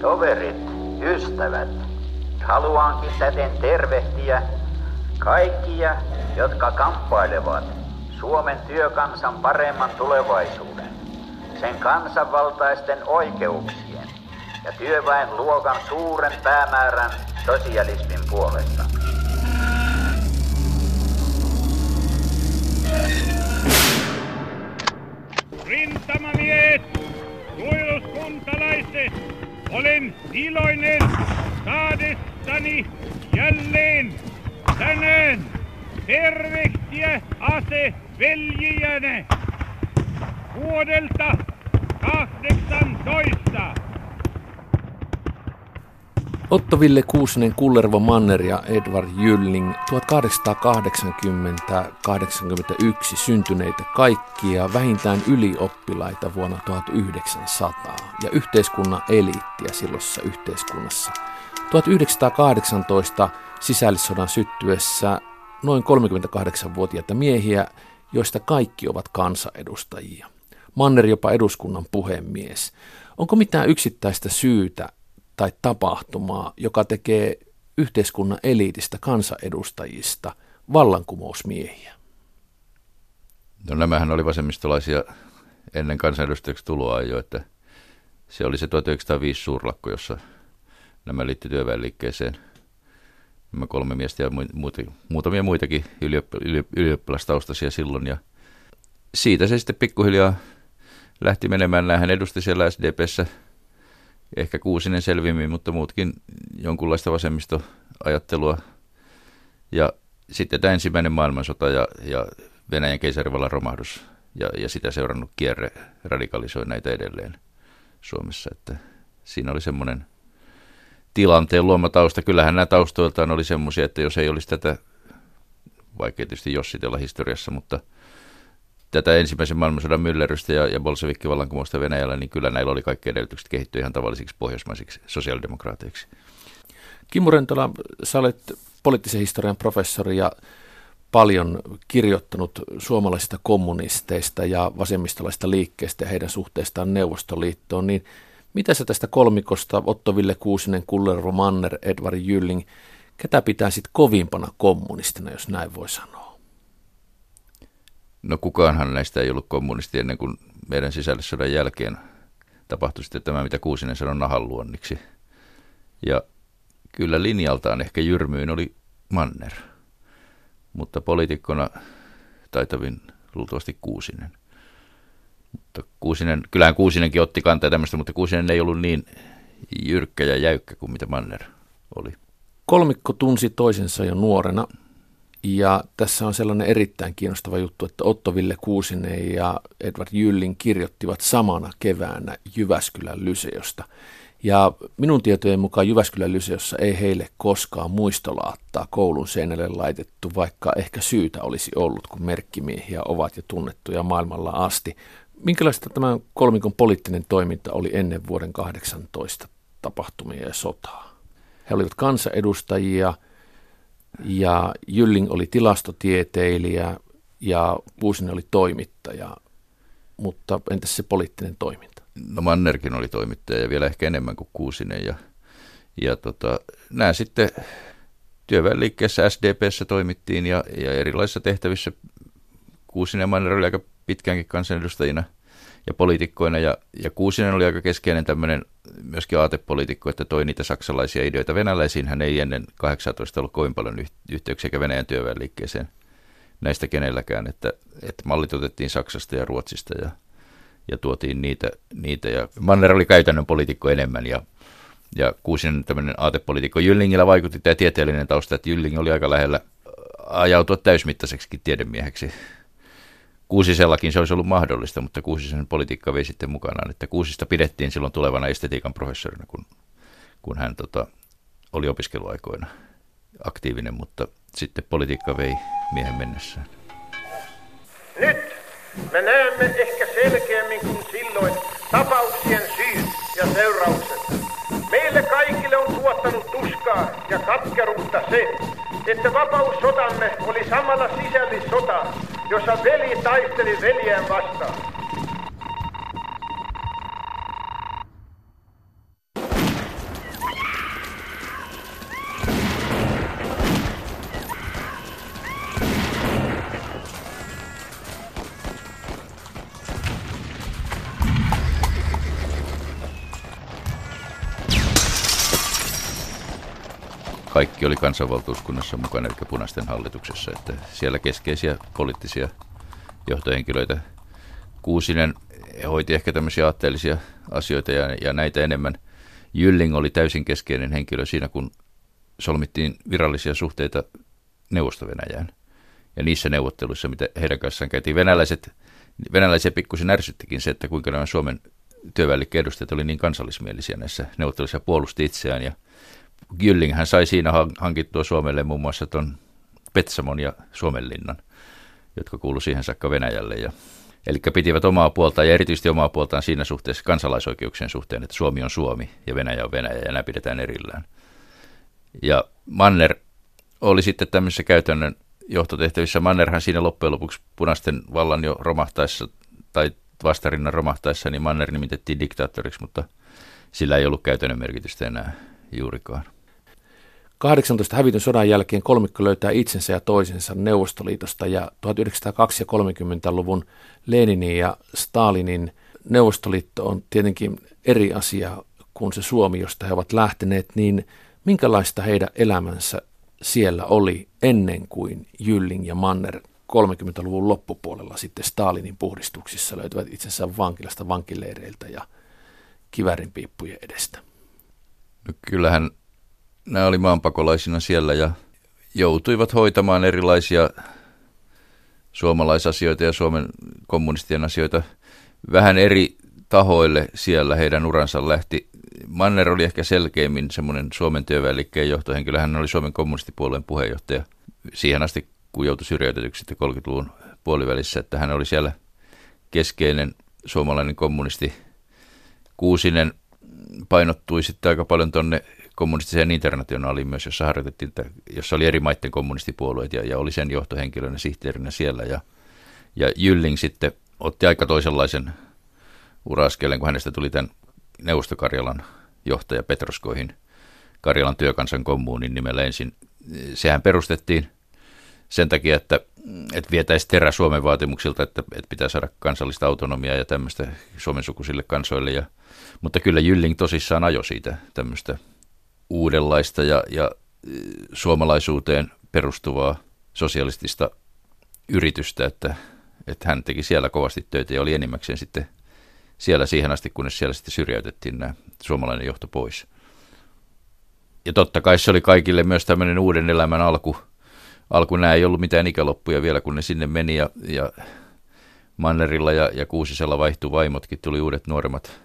Toverit, ystävät, haluankin täten tervehtiä kaikkia, jotka kamppailevat Suomen työkansan paremman tulevaisuuden, sen kansanvaltaisten oikeuksien ja työväen luokan suuren päämäärän sosialismin puolesta. Rintamamiehet, suojeluskuntalaiset, olen iloinen saadessani jälleen tänään tervehtiä ase veljiänne vuodelta 18. Otto Ville Kuusinen, Kullervo Manner ja Edward Jylling, 1880-81 syntyneitä kaikkia, vähintään ylioppilaita vuonna 1900 ja yhteiskunnan eliittiä silloisessa yhteiskunnassa. 1918 sisällissodan syttyessä noin 38-vuotiaita miehiä, joista kaikki ovat kansanedustajia. Manner jopa eduskunnan puhemies. Onko mitään yksittäistä syytä tai tapahtumaa, joka tekee yhteiskunnan eliitistä kansanedustajista vallankumousmiehiä? No nämähän oli vasemmistolaisia ennen kansanedustajaksi tuloa jo, että se oli se 1905 suurlakko, jossa nämä liitti työväenliikkeeseen. Nämä kolme miestä ja muuta, muutamia muitakin ylioppi- ylioppilastaustaisia silloin. Ja siitä se sitten pikkuhiljaa lähti menemään. Nämähän edusti siellä SDPssä – ehkä Kuusinen selvimmin, mutta muutkin jonkunlaista vasemmistoajattelua. Ja sitten tämä ensimmäinen maailmansota ja, ja Venäjän keisarivallan romahdus ja, ja sitä seurannut kierre radikalisoi näitä edelleen Suomessa. Että siinä oli semmoinen tilanteen luoma tausta. Kyllähän nämä taustoiltaan oli semmoisia, että jos ei olisi tätä, vaikea tietysti jossitella historiassa, mutta – tätä ensimmäisen maailmansodan myllerrystä ja, ja bolsevikkivallankumousta Venäjällä, niin kyllä näillä oli kaikki edellytykset kehittyä ihan tavallisiksi pohjoismaisiksi sosiaalidemokraateiksi. Kimmo Rentola, sä olet poliittisen historian professori ja paljon kirjoittanut suomalaisista kommunisteista ja vasemmistolaisista liikkeistä ja heidän suhteestaan Neuvostoliittoon, niin mitä sä tästä kolmikosta, Otto Ville Kuusinen, Kullervo Manner, Edward Jylling, ketä pitäisit kovimpana kommunistina, jos näin voi sanoa? No kukaanhan näistä ei ollut kommunisti ennen kuin meidän sisällissodan jälkeen tapahtui sitten tämä, mitä Kuusinen sanoi nahan luonniksi. Ja kyllä linjaltaan ehkä jyrmyin oli Manner, mutta poliitikkona taitavin luultavasti Kuusinen. Mutta Kuusinen, kyllähän Kuusinenkin otti kantaa tämmöistä, mutta Kuusinen ei ollut niin jyrkkä ja jäykkä kuin mitä Manner oli. Kolmikko tunsi toisensa jo nuorena. Ja tässä on sellainen erittäin kiinnostava juttu, että Otto Ville Kuusinen ja Edward Jyllin kirjoittivat samana keväänä Jyväskylän lyseosta. Ja minun tietojen mukaan Jyväskylän lyseossa ei heille koskaan muistolaattaa koulun seinälle laitettu, vaikka ehkä syytä olisi ollut, kun merkkimiehiä ovat jo tunnettuja maailmalla asti. Minkälaista tämän kolmikon poliittinen toiminta oli ennen vuoden 18 tapahtumia ja sotaa? He olivat kansanedustajia – ja Jylling oli tilastotieteilijä ja Puusinen oli toimittaja, mutta entäs se poliittinen toiminta? No Mannerkin oli toimittaja ja vielä ehkä enemmän kuin Kuusinen ja, ja tota, nämä sitten työväenliikkeessä SDPssä toimittiin ja, ja erilaisissa tehtävissä Kuusinen ja Manner oli aika pitkäänkin kansanedustajina – ja poliitikkoina. Ja, ja Kuusinen oli aika keskeinen tämmöinen myöskin aatepoliitikko, että toi niitä saksalaisia ideoita. Venäläisiin hän ei ennen 18 ollut kovin paljon yhteyksiä Venäjän työväenliikkeeseen näistä kenelläkään, että, että mallit otettiin Saksasta ja Ruotsista ja, ja tuotiin niitä, niitä. Ja Manner oli käytännön poliitikko enemmän ja, ja Kuusinen tämmöinen aatepoliitikko. Jyllingillä vaikutti tämä tieteellinen tausta, että Jylling oli aika lähellä ajautua täysmittaiseksi tiedemieheksi Kuusisellakin se olisi ollut mahdollista, mutta Kuusisen politiikka vei sitten mukanaan, että Kuusista pidettiin silloin tulevana estetiikan professorina, kun, kun hän tota, oli opiskeluaikoina aktiivinen, mutta sitten politiikka vei miehen mennessään. Nyt me näemme ehkä selkeämmin kuin silloin tapauksien syyt ja seuraukset. Meille kaikille on tuottanut tuskaa ja katkeruutta se, että vapaussotamme oli samalla sisällissota, jossa veli taisteli veljään vastaan. Kaikki oli kansanvaltuuskunnassa mukana, eli punaisten hallituksessa, että siellä keskeisiä poliittisia johtohenkilöitä. Kuusinen hoiti ehkä tämmöisiä aatteellisia asioita ja, ja näitä enemmän. Jylling oli täysin keskeinen henkilö siinä, kun solmittiin virallisia suhteita neuvosto Ja niissä neuvotteluissa, mitä heidän kanssaan käytiin, venäläiset, venäläisiä pikkusen ärsyttikin se, että kuinka nämä Suomen työväenliikkeen edustajat oli niin kansallismielisiä näissä neuvotteluissa puolusti itseään. Ja Gylling hän sai siinä hankittua Suomelle muun muassa tuon Petsamon ja Suomenlinnan, jotka kuulu siihen saakka Venäjälle. Ja, eli pitivät omaa puoltaan ja erityisesti omaa puoltaan siinä suhteessa kansalaisoikeuksien suhteen, että Suomi on Suomi ja Venäjä on Venäjä ja nämä pidetään erillään. Ja Manner oli sitten tämmöisessä käytännön johtotehtävissä. Mannerhan siinä loppujen lopuksi punaisten vallan jo romahtaessa tai vastarinnan romahtaessa, niin Manner nimitettiin diktaattoriksi, mutta sillä ei ollut käytännön merkitystä enää juurikaan. 18 hävityn sodan jälkeen kolmikko löytää itsensä ja toisensa Neuvostoliitosta ja 1902- ja 30-luvun Leninin ja Stalinin Neuvostoliitto on tietenkin eri asia kuin se Suomi, josta he ovat lähteneet, niin minkälaista heidän elämänsä siellä oli ennen kuin Jylling ja Manner 30-luvun loppupuolella sitten Stalinin puhdistuksissa löytyvät itsensä vankilasta vankileireiltä ja kivärinpiippujen edestä. No kyllähän nämä oli maanpakolaisina siellä ja joutuivat hoitamaan erilaisia suomalaisasioita ja Suomen kommunistien asioita vähän eri tahoille siellä heidän uransa lähti. Manner oli ehkä selkeimmin semmoinen Suomen työväenliikkeen johtohenkilö. Hän oli Suomen kommunistipuolueen puheenjohtaja siihen asti, kun joutui syrjäytetyksi 30-luvun puolivälissä, että hän oli siellä keskeinen suomalainen kommunisti. Kuusinen painottui sitten aika paljon tuonne kommunistiseen internationaaliin myös, jossa harjoitettiin, jossa oli eri maiden kommunistipuolueet ja, ja oli sen johtohenkilönä sihteerinä siellä. Ja, ja Jylling sitten otti aika toisenlaisen uraskelen, kun hänestä tuli tämän Neuvostokarjalan johtaja Petroskoihin Karjalan työkansan kommuunin nimellä ensin. Sehän perustettiin sen takia, että, että vietäisi terä Suomen vaatimuksilta, että, että pitää saada kansallista autonomiaa ja tämmöistä Suomen sukuisille kansoille. Ja, mutta kyllä Jylling tosissaan ajo siitä tämmöistä uudenlaista ja, ja suomalaisuuteen perustuvaa sosialistista yritystä, että, että hän teki siellä kovasti töitä ja oli enimmäkseen sitten siellä siihen asti, kunnes siellä sitten syrjäytettiin nämä suomalainen johto pois. Ja totta kai se oli kaikille myös tämmöinen uuden elämän alku. Alku nämä ei ollut mitään ikäloppuja vielä, kun ne sinne meni ja, ja Mannerilla ja, ja Kuusisella vaihtui vaimotkin, tuli uudet nuoremmat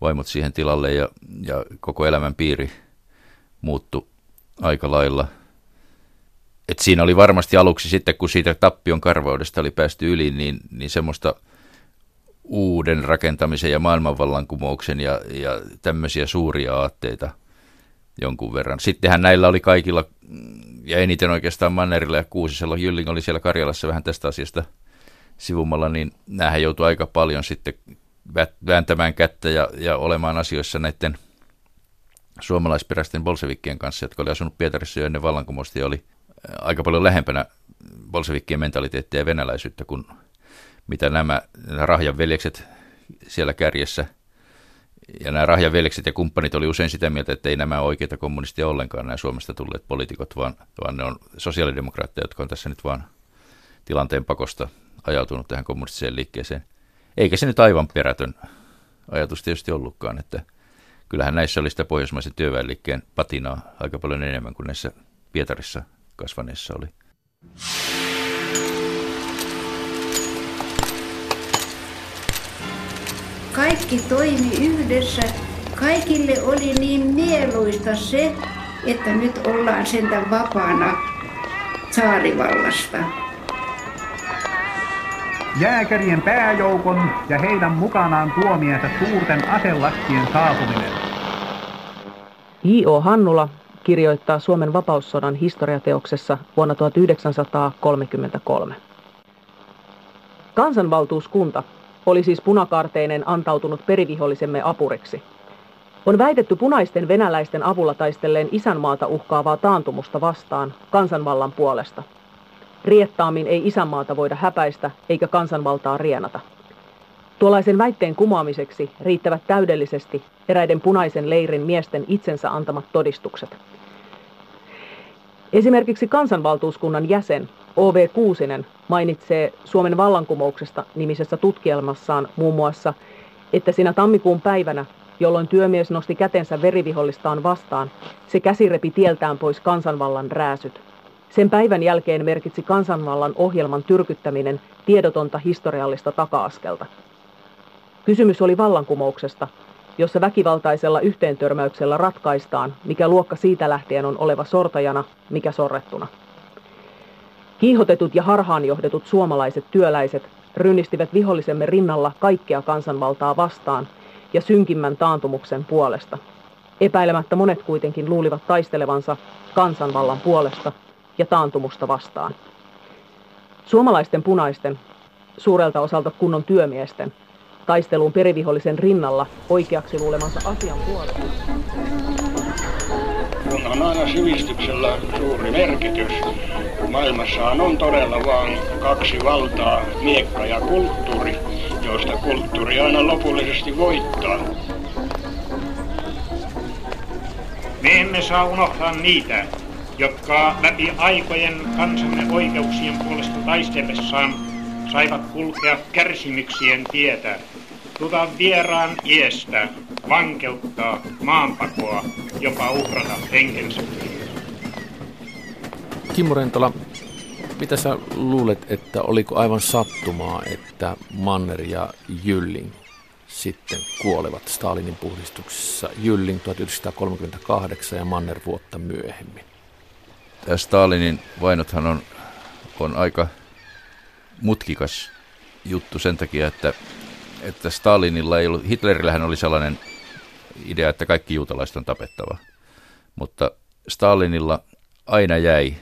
vaimot siihen tilalle ja, ja koko elämän piiri muuttu aika lailla. Et siinä oli varmasti aluksi sitten, kun siitä tappion karvaudesta oli päästy yli, niin, niin semmoista uuden rakentamisen ja maailmanvallankumouksen ja, ja tämmöisiä suuria aatteita jonkun verran. Sittenhän näillä oli kaikilla, ja eniten oikeastaan Mannerilla ja Kuusisella, Jylling oli siellä Karjalassa vähän tästä asiasta sivumalla, niin näähän joutui aika paljon sitten vääntämään kättä ja, ja olemaan asioissa näiden suomalaisperäisten bolsevikkien kanssa, jotka oli asunut Pietarissa jo ennen vallankumousta ja oli aika paljon lähempänä bolsevikkien mentaliteettia ja venäläisyyttä kuin mitä nämä, nämä Rahjan veljekset siellä kärjessä. Ja nämä Rahjan veljekset ja kumppanit oli usein sitä mieltä, että ei nämä oikeita kommunistia ollenkaan, nämä Suomesta tulleet poliitikot, vaan, vaan ne on sosiaalidemokraatteja, jotka on tässä nyt vaan tilanteen pakosta ajautunut tähän kommunistiseen liikkeeseen. Eikä se nyt aivan perätön ajatus tietysti ollutkaan, että kyllähän näissä oli sitä pohjoismaisen työväenliikkeen patinaa aika paljon enemmän kuin näissä Pietarissa kasvaneissa oli. Kaikki toimi yhdessä. Kaikille oli niin mieluista se, että nyt ollaan sentään vapaana saarivallasta. Jääkärien pääjoukon ja heidän mukanaan tuomiensa suurten aselastien saapuminen. J.O. Hannula kirjoittaa Suomen vapaussodan historiateoksessa vuonna 1933. Kansanvaltuuskunta oli siis punakaarteinen antautunut perivihollisemme apuriksi. On väitetty punaisten venäläisten avulla taistelleen isänmaata uhkaavaa taantumusta vastaan kansanvallan puolesta. Riettaammin ei isänmaata voida häpäistä eikä kansanvaltaa rienata. Tuollaisen väitteen kumoamiseksi riittävät täydellisesti eräiden punaisen leirin miesten itsensä antamat todistukset. Esimerkiksi kansanvaltuuskunnan jäsen O.V. Kuusinen mainitsee Suomen vallankumouksesta nimisessä tutkielmassaan muun muassa, että siinä tammikuun päivänä, jolloin työmies nosti kätensä verivihollistaan vastaan, se käsirepi tieltään pois kansanvallan rääsyt. Sen päivän jälkeen merkitsi kansanvallan ohjelman tyrkyttäminen tiedotonta historiallista taka-askelta. Kysymys oli vallankumouksesta, jossa väkivaltaisella yhteentörmäyksellä ratkaistaan, mikä luokka siitä lähtien on oleva sortajana, mikä sorrettuna. Kiihotetut ja harhaanjohdetut suomalaiset työläiset rynnistivät vihollisemme rinnalla kaikkea kansanvaltaa vastaan ja synkimmän taantumuksen puolesta. Epäilemättä monet kuitenkin luulivat taistelevansa kansanvallan puolesta ja taantumusta vastaan. Suomalaisten punaisten, suurelta osalta kunnon työmiesten, taisteluun perivihollisen rinnalla oikeaksi luulemansa asian puolesta. On aina sivistyksellä suuri merkitys. Maailmassahan on todella vain kaksi valtaa, miekka ja kulttuuri, joista kulttuuri aina lopullisesti voittaa. Me emme saa unohtaa niitä, jotka läpi aikojen kansamme oikeuksien puolesta taistellessaan saivat kulkea kärsimyksien tietä, tuta vieraan iestä, vankeuttaa, maanpakoa, jopa uhrata henkensä. Kimmo Rentola, mitä sä luulet, että oliko aivan sattumaa, että Manner ja Jylling sitten kuolevat Stalinin puhdistuksessa? Jylling 1938 ja Manner vuotta myöhemmin. Tämä Stalinin vainothan on, on aika mutkikas juttu sen takia, että, että Stalinilla ei ollut, Hitlerillähän oli sellainen idea, että kaikki juutalaiset on tapettava. Mutta Stalinilla aina jäi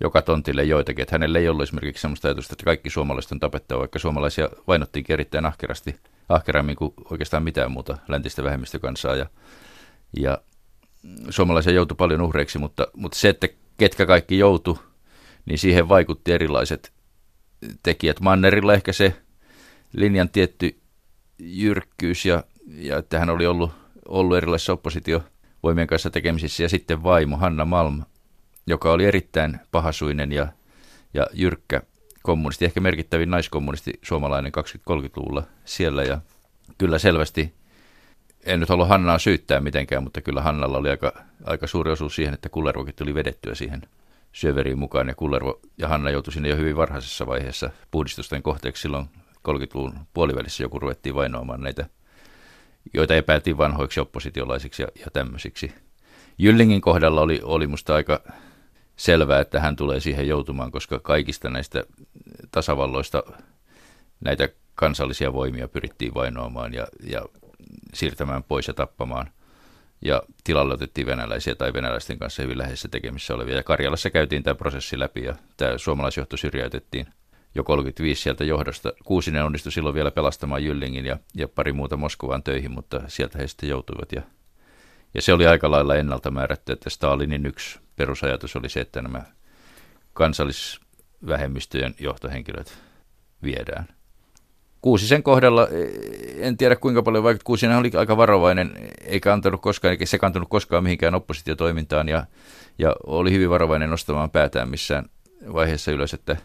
joka tontille joitakin, että hänellä ei ollut esimerkiksi sellaista ajatusta, että kaikki suomalaiset on tapettava, vaikka suomalaisia vainottiinkin erittäin ahkerasti, ahkerammin kuin oikeastaan mitään muuta läntistä vähemmistökansaa. Ja, ja suomalaisia joutui paljon uhreiksi, mutta, mutta se, että ketkä kaikki joutu, niin siihen vaikutti erilaiset tekijät. Mannerilla ehkä se linjan tietty jyrkkyys ja, ja että hän oli ollut, ollut erilaisissa oppositiovoimien kanssa tekemisissä ja sitten vaimo Hanna Malm, joka oli erittäin pahasuinen ja, ja jyrkkä kommunisti, ehkä merkittävin naiskommunisti suomalainen 20-30-luvulla siellä ja kyllä selvästi, en nyt halua Hannaa syyttää mitenkään, mutta kyllä Hannalla oli aika, aika suuri osuus siihen, että Kullervokin tuli vedettyä siihen syöveriin mukaan ja Kullervo ja Hanna joutui sinne jo hyvin varhaisessa vaiheessa puhdistusten kohteeksi silloin 30-luvun puolivälissä joku ruvettiin vainoamaan näitä, joita epäiltiin vanhoiksi oppositiolaisiksi ja, ja tämmöisiksi. Jyllingin kohdalla oli, oli musta aika selvää, että hän tulee siihen joutumaan, koska kaikista näistä tasavalloista näitä kansallisia voimia pyrittiin vainoamaan ja, ja siirtämään pois ja tappamaan. Ja tilalle otettiin venäläisiä tai venäläisten kanssa hyvin läheisessä tekemissä olevia. Ja Karjalassa käytiin tämä prosessi läpi ja tämä suomalaisjohto syrjäytettiin jo 35 sieltä johdosta. Kuusinen onnistui silloin vielä pelastamaan Jyllingin ja, ja pari muuta Moskovaan töihin, mutta sieltä he sitten joutuivat. Ja, ja se oli aika lailla ennalta määrätty, että Stalinin yksi perusajatus oli se, että nämä kansallisvähemmistöjen johtohenkilöt viedään. Kuusisen kohdalla, en tiedä kuinka paljon vaikutti, Kuusinen oli aika varovainen, eikä antanut koskaan, eikä sekantunut koskaan mihinkään oppositiotoimintaan ja, ja oli hyvin varovainen nostamaan päätään missään vaiheessa ylös, että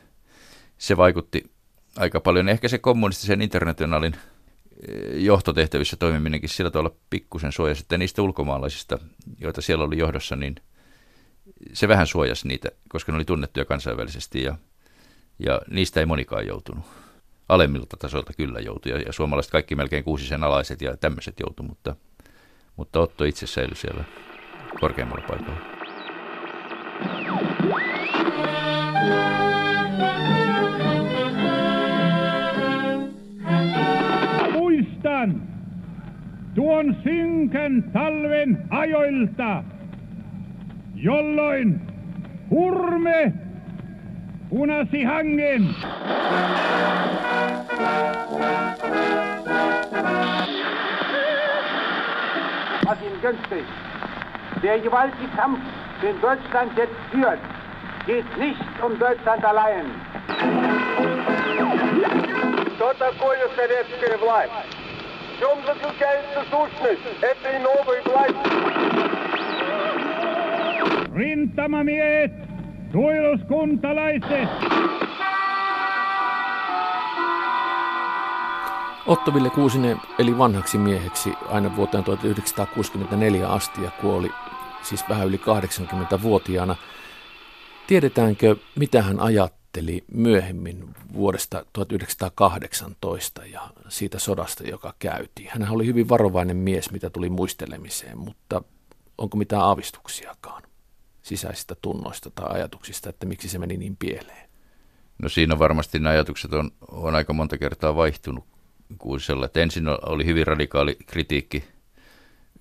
se vaikutti aika paljon. Ehkä se kommunistisen internationaalin johtotehtävissä toimiminenkin sillä tavalla pikkusen suojasi, että niistä ulkomaalaisista, joita siellä oli johdossa, niin se vähän suojasi niitä, koska ne oli tunnettuja kansainvälisesti ja, ja niistä ei monikaan joutunut. Alemmilta tasoilta kyllä joutui ja, ja suomalaiset kaikki melkein kuusisen alaiset ja tämmöiset joutu, mutta, mutta Otto itse säilyi siellä korkeammalla paikalla. Muistan tuon synkän talven ajoilta, jolloin hurme punasi hangen. Was ihm gönnte. Der gewaltige Kampf, den Deutschland jetzt führt, geht nicht um Deutschland allein. Что такое советская власть? В чем заключается сущность этой новой власти? Otto Ville Kuusinen eli vanhaksi mieheksi aina vuoteen 1964 asti ja kuoli siis vähän yli 80-vuotiaana. Tiedetäänkö, mitä hän ajatteli myöhemmin vuodesta 1918 ja siitä sodasta, joka käytiin? Hän oli hyvin varovainen mies, mitä tuli muistelemiseen, mutta onko mitään aavistuksiakaan sisäisistä tunnoista tai ajatuksista, että miksi se meni niin pieleen? No siinä varmasti ne ajatukset on, on aika monta kertaa vaihtunut Kuusella. Että ensin oli hyvin radikaali kritiikki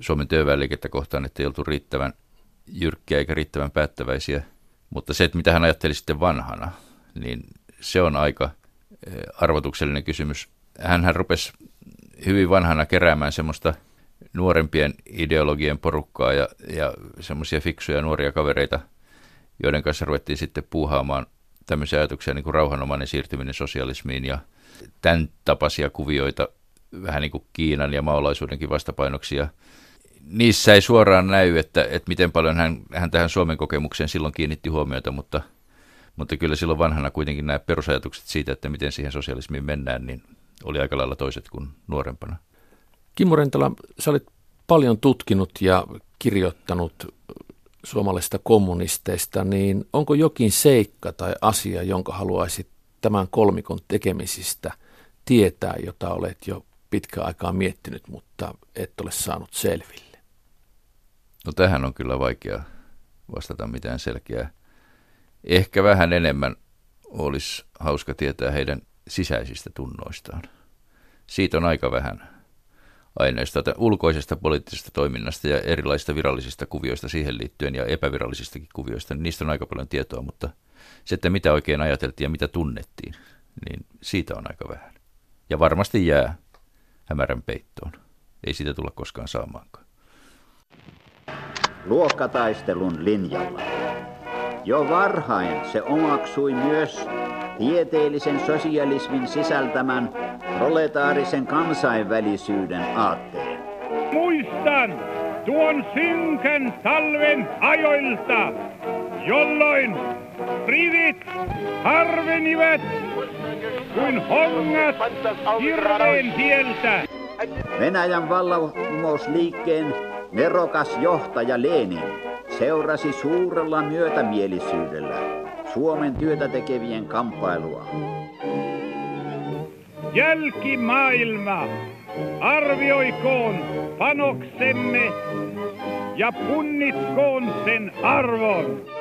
Suomen työväenliikettä kohtaan, että ei oltu riittävän jyrkkiä eikä riittävän päättäväisiä. Mutta se, että mitä hän ajatteli sitten vanhana, niin se on aika eh, arvotuksellinen kysymys. Hän rupesi hyvin vanhana keräämään semmoista nuorempien ideologien porukkaa ja, ja semmoisia fiksuja nuoria kavereita, joiden kanssa ruvettiin sitten puuhaamaan tämmöisiä ajatuksia niin kuin rauhanomainen siirtyminen sosialismiin ja tämän tapaisia kuvioita, vähän niin kuin Kiinan ja maalaisuudenkin vastapainoksia. Niissä ei suoraan näy, että, että miten paljon hän, hän tähän Suomen kokemukseen silloin kiinnitti huomiota, mutta, mutta kyllä silloin vanhana kuitenkin nämä perusajatukset siitä, että miten siihen sosialismiin mennään, niin oli aika lailla toiset kuin nuorempana. Kimmo Rentala, sä olit paljon tutkinut ja kirjoittanut suomalaisista kommunisteista, niin onko jokin seikka tai asia, jonka haluaisit tämän kolmikon tekemisistä tietää, jota olet jo pitkä aikaa miettinyt, mutta et ole saanut selville? No tähän on kyllä vaikea vastata mitään selkeää. Ehkä vähän enemmän olisi hauska tietää heidän sisäisistä tunnoistaan. Siitä on aika vähän aineistoa ulkoisesta poliittisesta toiminnasta ja erilaisista virallisista kuvioista siihen liittyen ja epävirallisistakin kuvioista. Niin niistä on aika paljon tietoa, mutta se, että mitä oikein ajateltiin ja mitä tunnettiin, niin siitä on aika vähän. Ja varmasti jää hämärän peittoon. Ei siitä tulla koskaan saamaankaan. Luokkataistelun linjalla. Jo varhain se omaksui myös tieteellisen sosialismin sisältämän proletaarisen kansainvälisyyden aatteen. Muistan tuon synkän talven ajoilta, jolloin rivit harvenivat kuin hongat hirveen tieltä. Venäjän vallankumousliikkeen nerokas johtaja Lenin seurasi suurella myötämielisyydellä Suomen työtä tekevien kamppailua. Jälkimaailma arvioikoon panoksemme ja punnitkoon sen arvon.